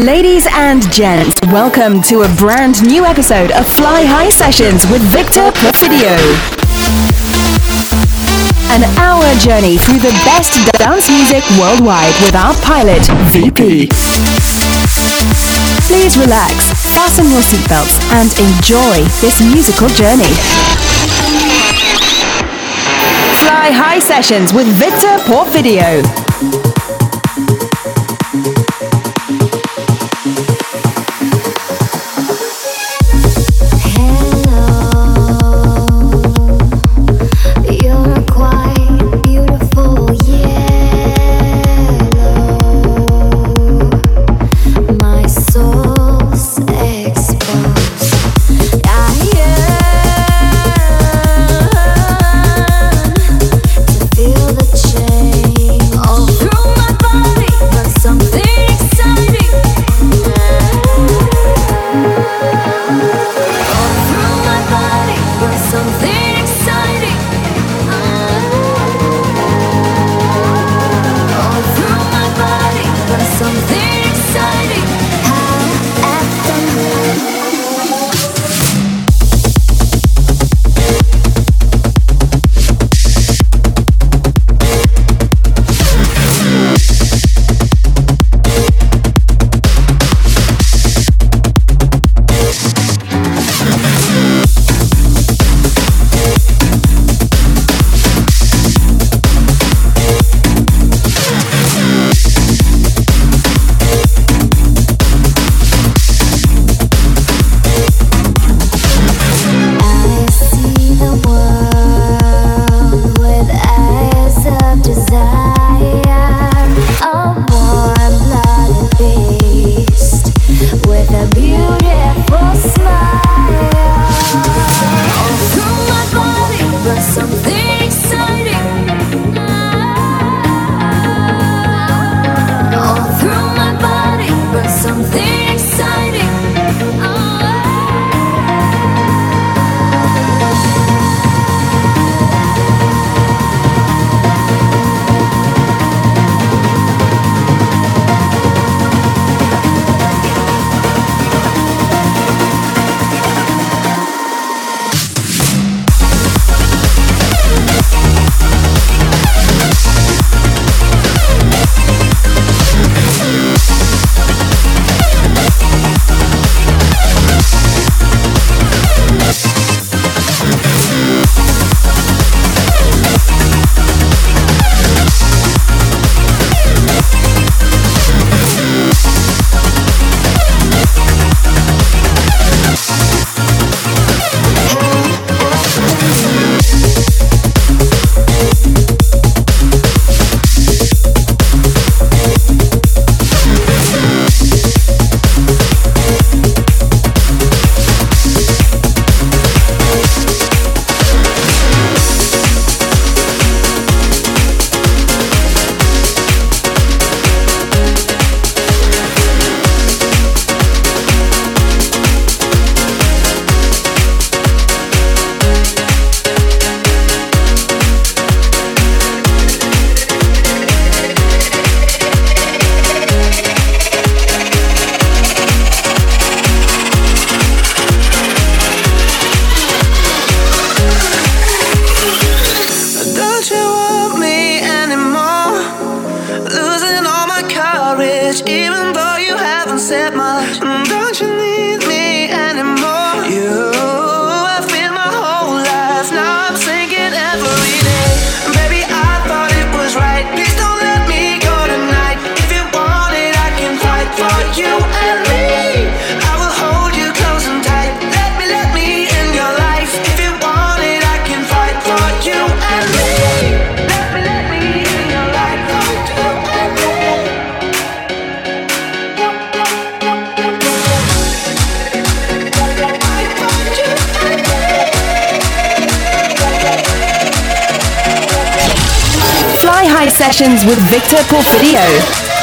Ladies and gents, welcome to a brand new episode of Fly High Sessions with Victor Porfidio. An hour journey through the best dance music worldwide with our pilot, VP. Please relax, fasten your seatbelts, and enjoy this musical journey. Fly High Sessions with Victor Porfidio. Sessions with Victor Porfidio.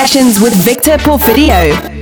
Sessions with Victor Porfidio.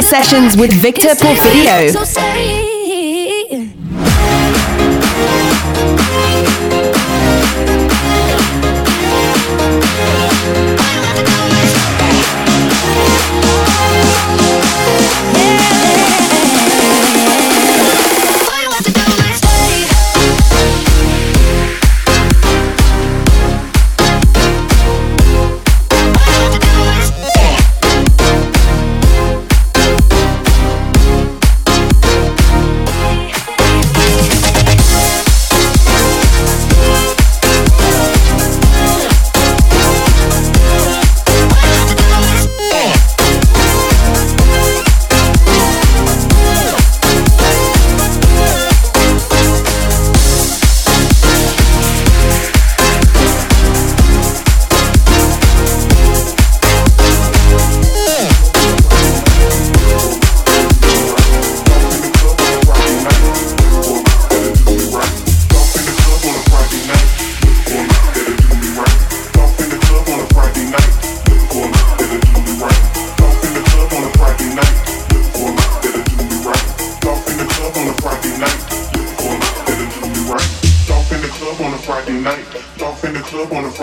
Sessions with Victor Porfidio.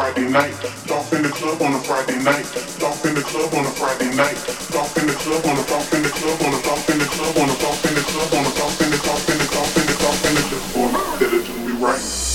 Friday night, dump in the club on a Friday night, dump in the club on a Friday night, dump in the club on a dump in the club on a dump in the club on a dump in the club on a dump in the dump in the dump in the dump in the club on a do we right.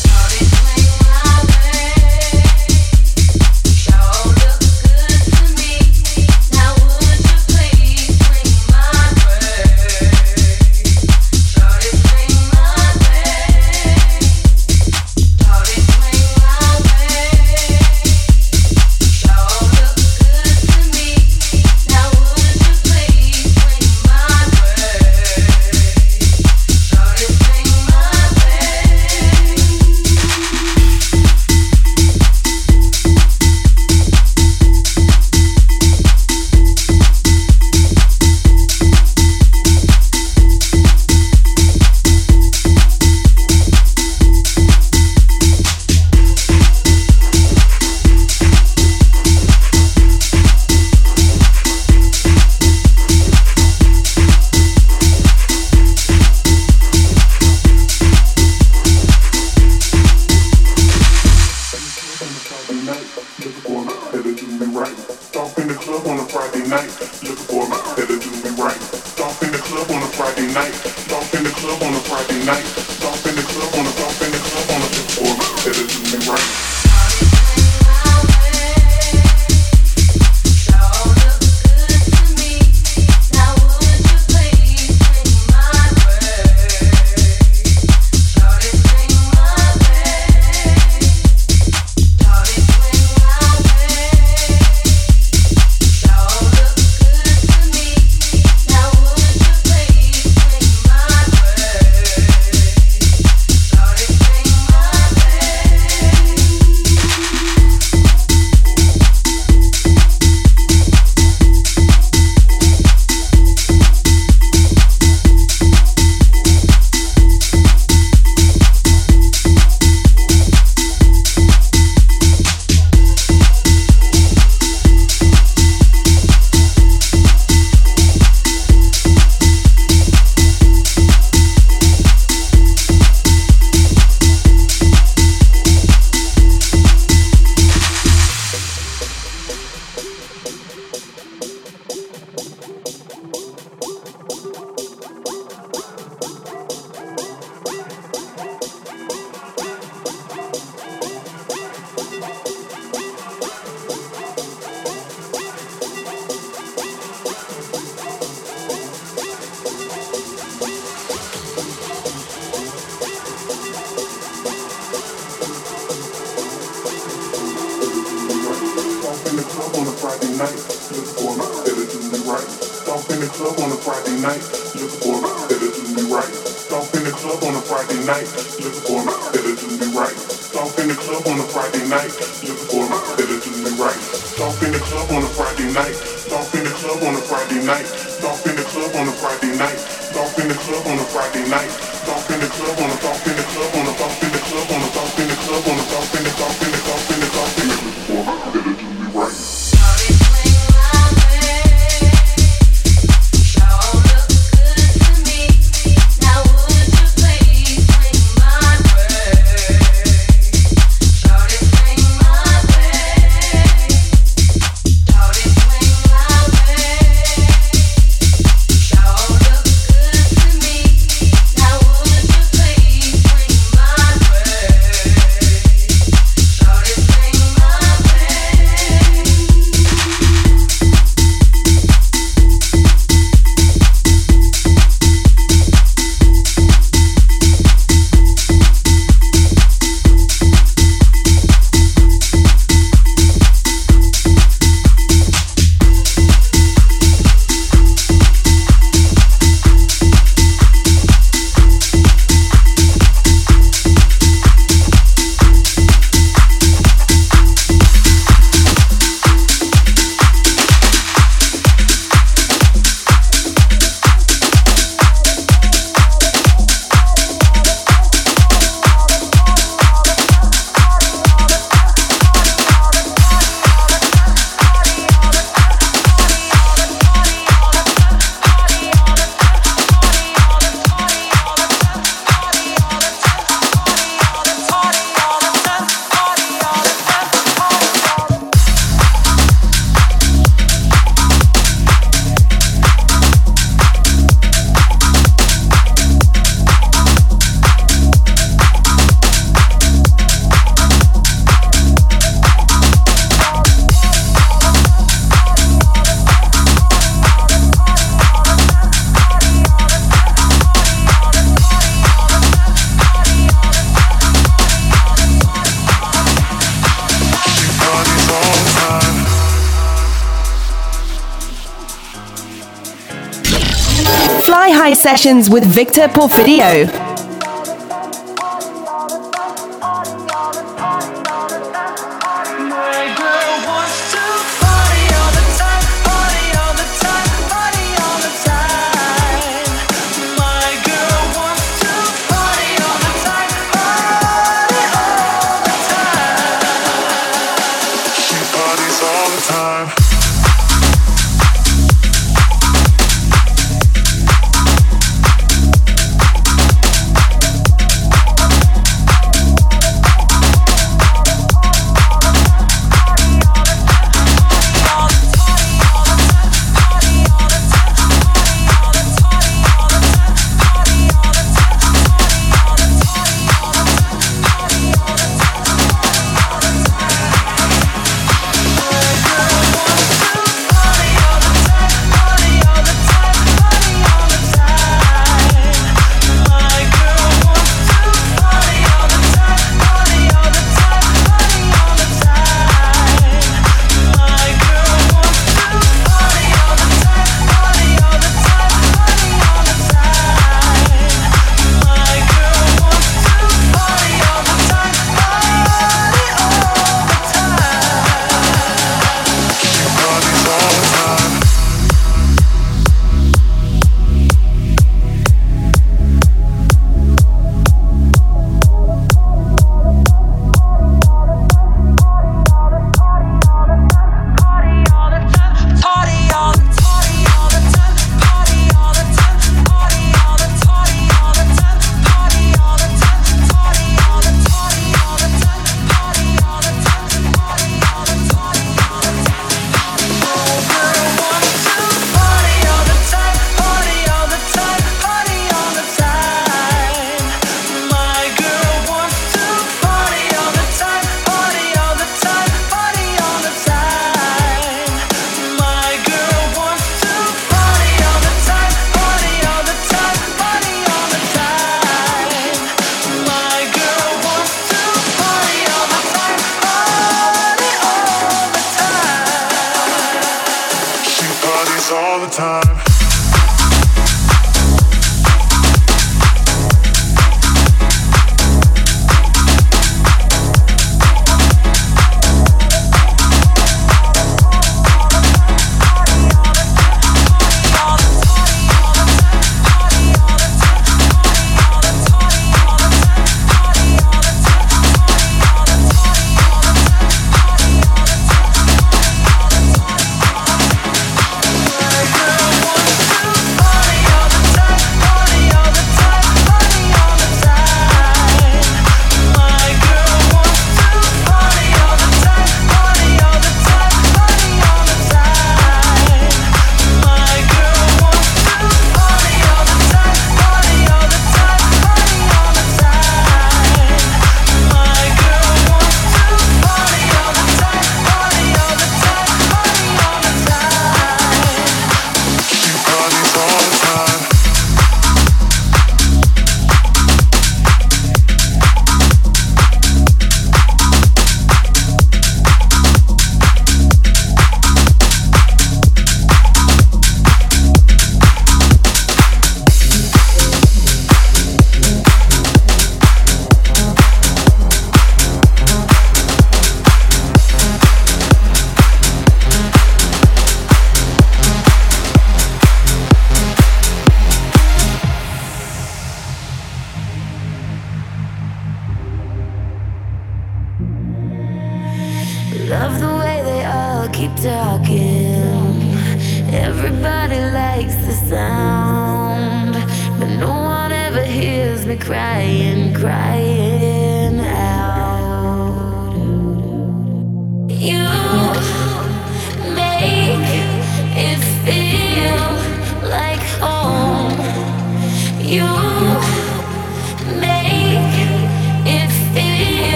Sessions with Victor Porfidio.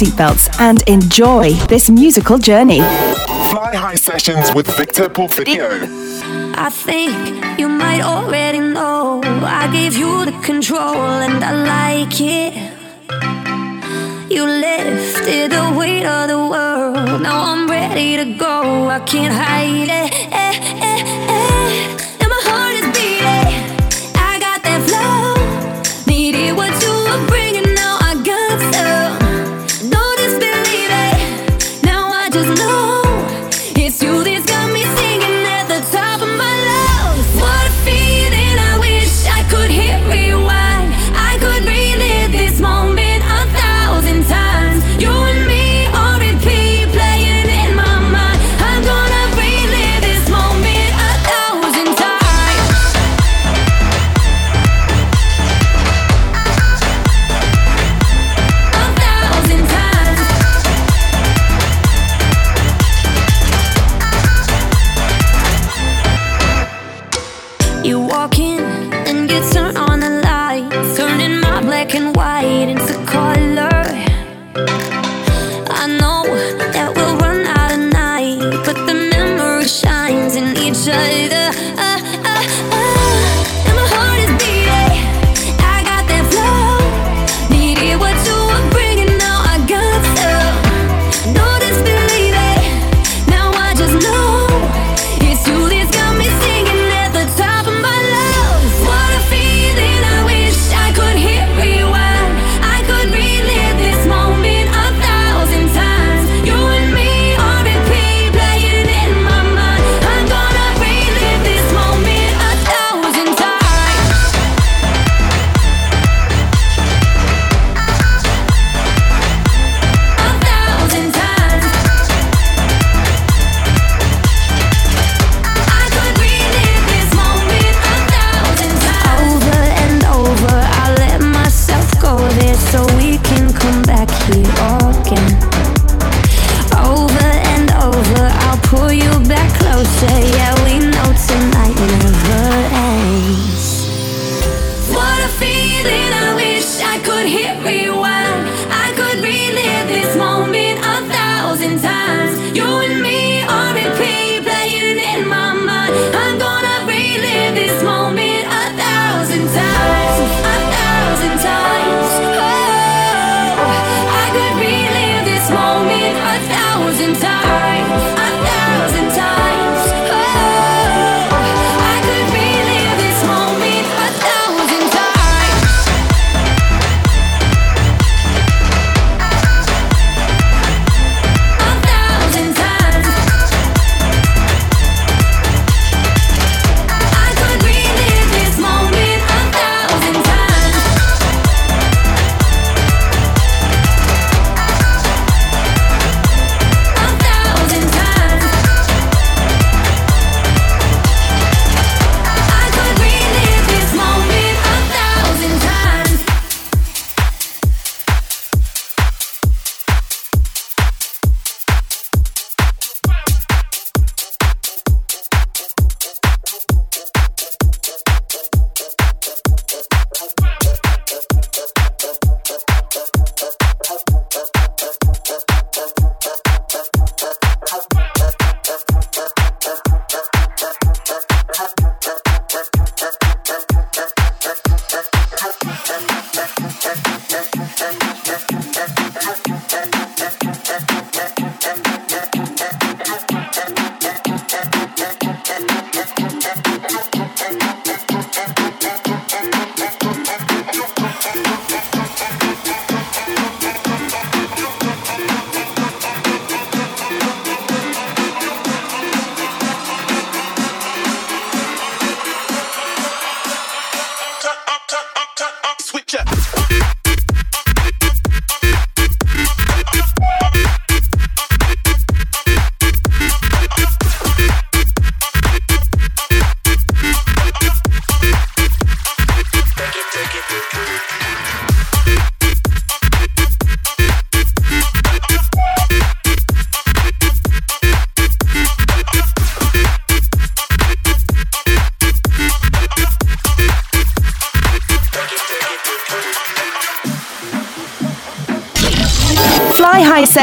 Seatbelts and enjoy this musical journey. Fly High Sessions with Victor Porfidio. I think you might already know I gave you the control and I like it. You lifted the weight of the world. Now I'm ready to go. I can't hide it.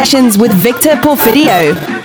Sessions with Victor Porfidio.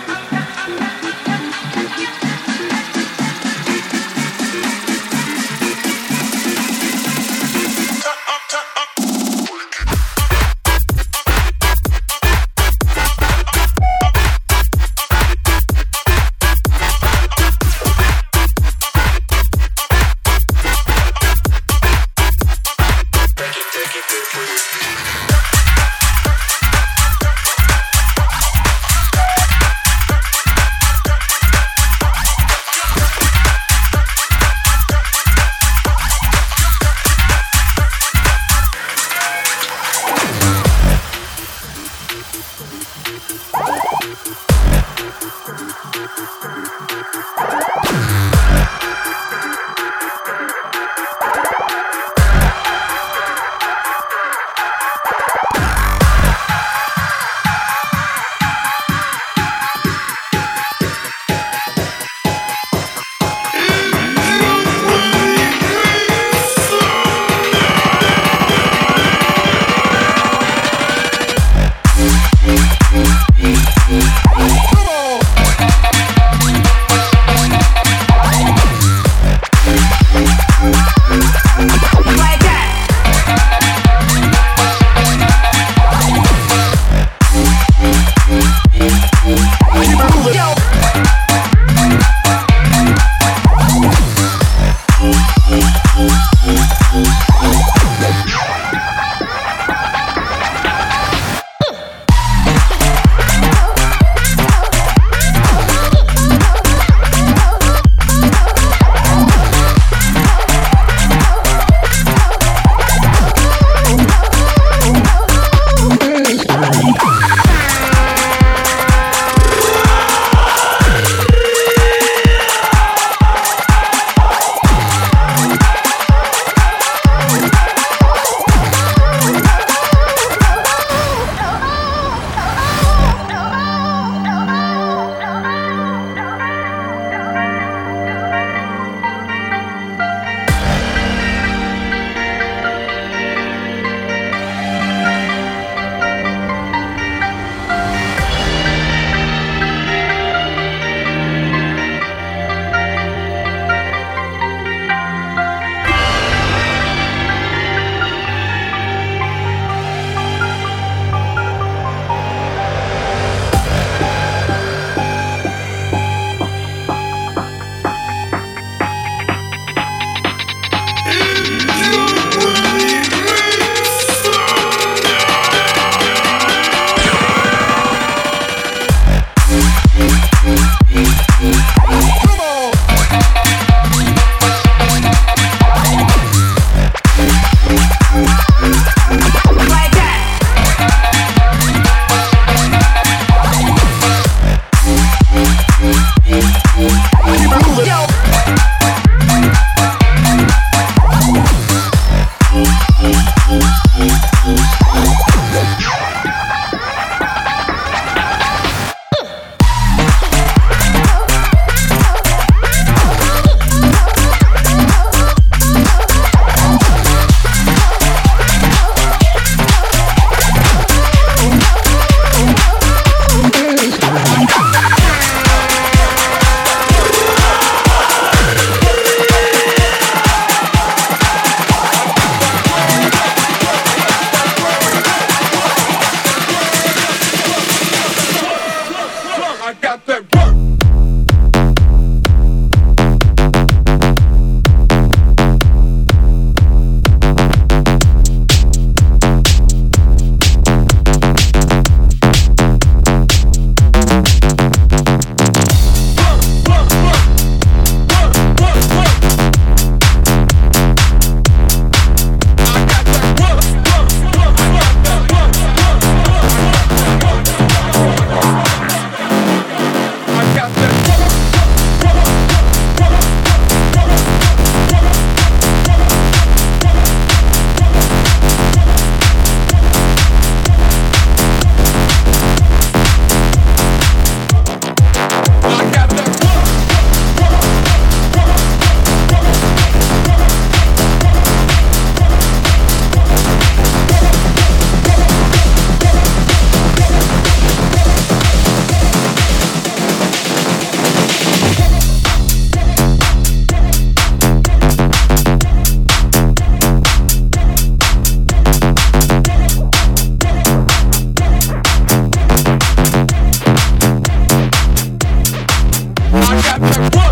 What?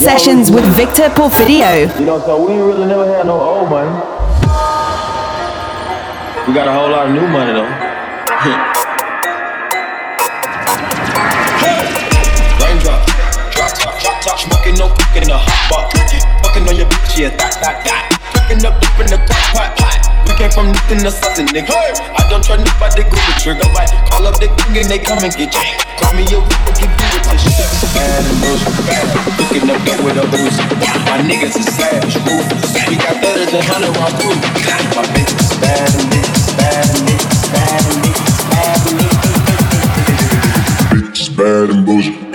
Sessions with Victor Porfidio. You know, so we really never had no old money. We got a whole lot of new money though. Smoking no the hot. Fucking on your bitch, yeah, that, that, that. Cooking up, up in the crock pot, pot. We came from nothing to something, nigga. I don't try nobody, go the trigger, right? Call up the king and they come and get you. Call me a whip, get do with this shit. Bad and loose, bad. Looking up there with a booze. My niggas is savage, ruthless. We got better than hundred round crew. My bitch is bad and bitch, bad and bitch, bad and bitch, bad and bitch. Bitch bad and bullshit.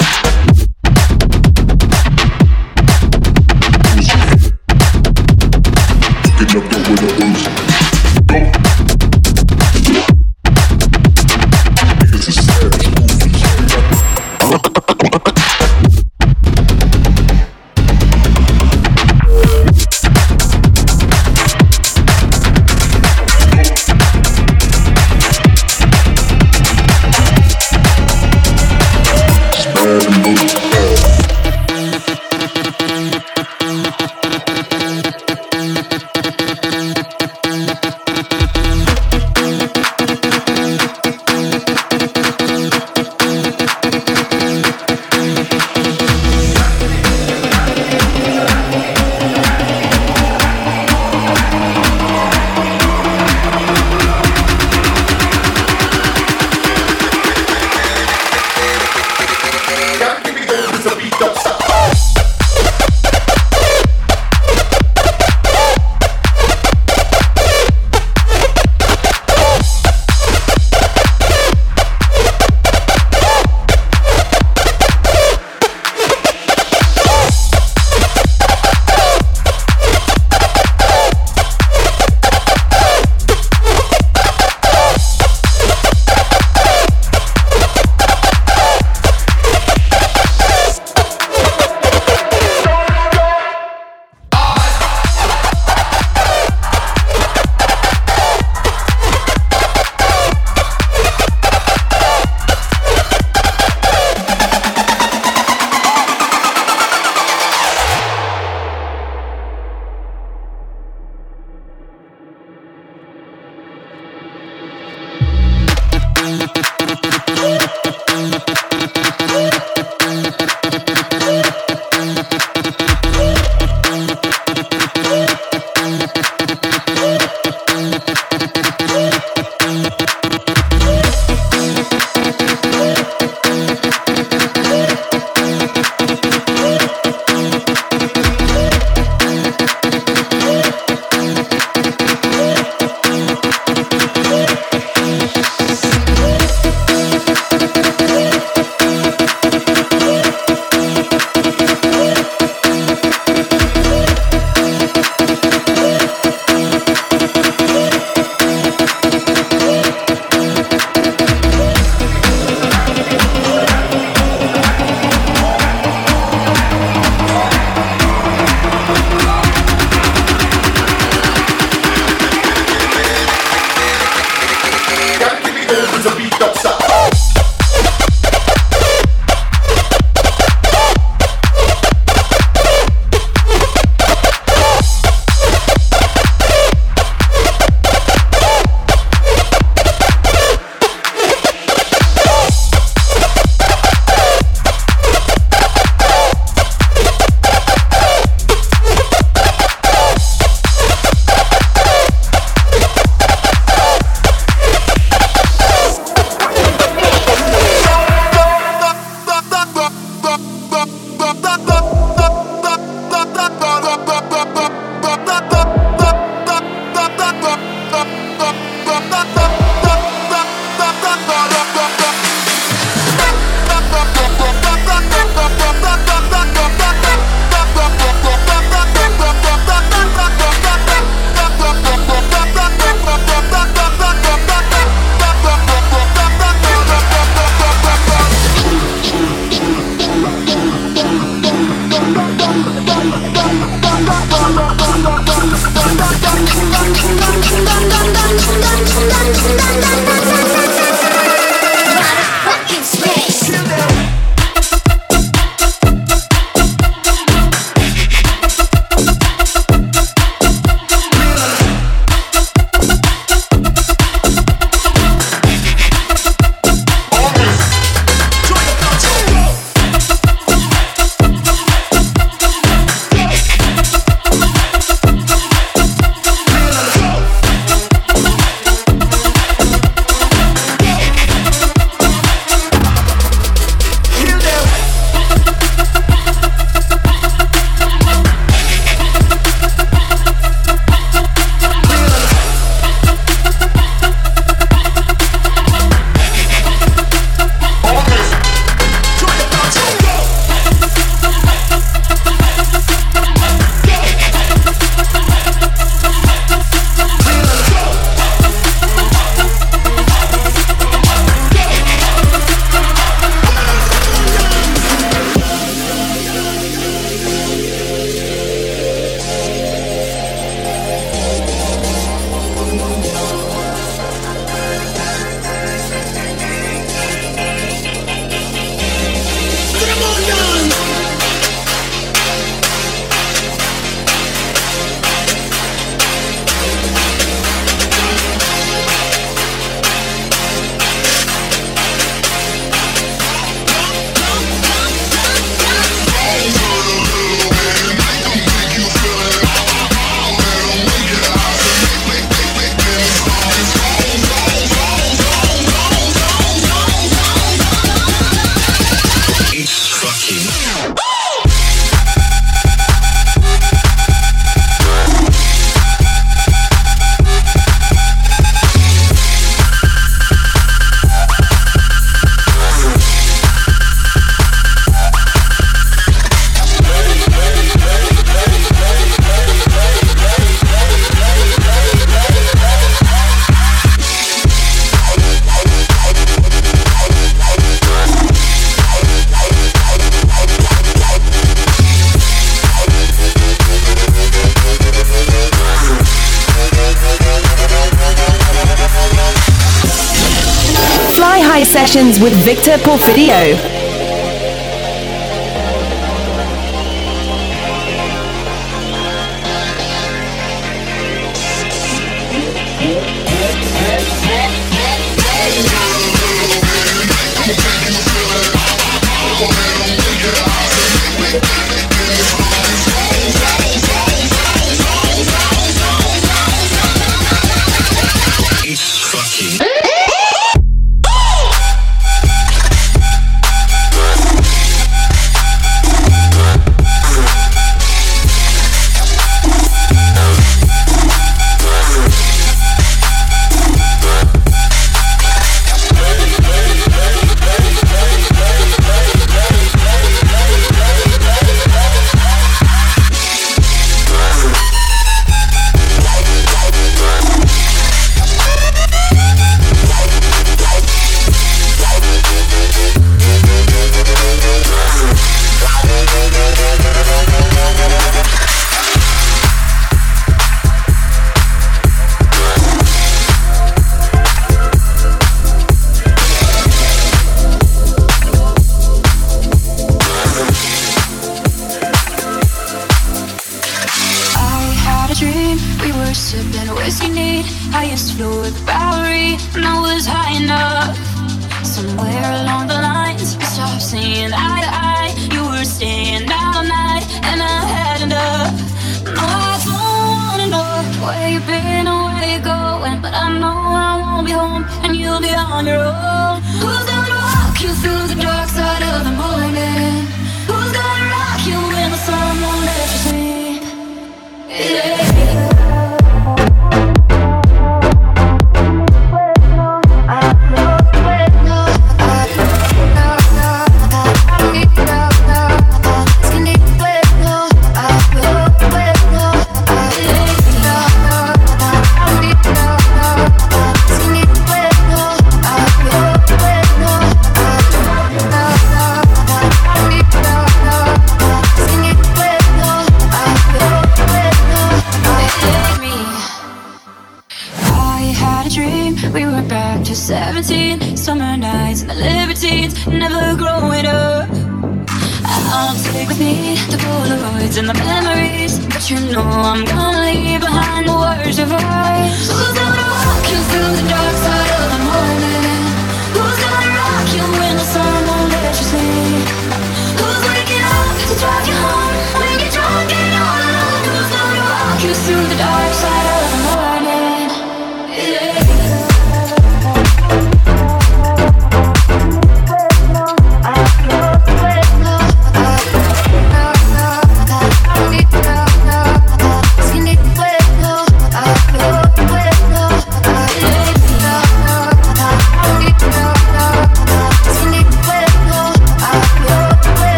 Victor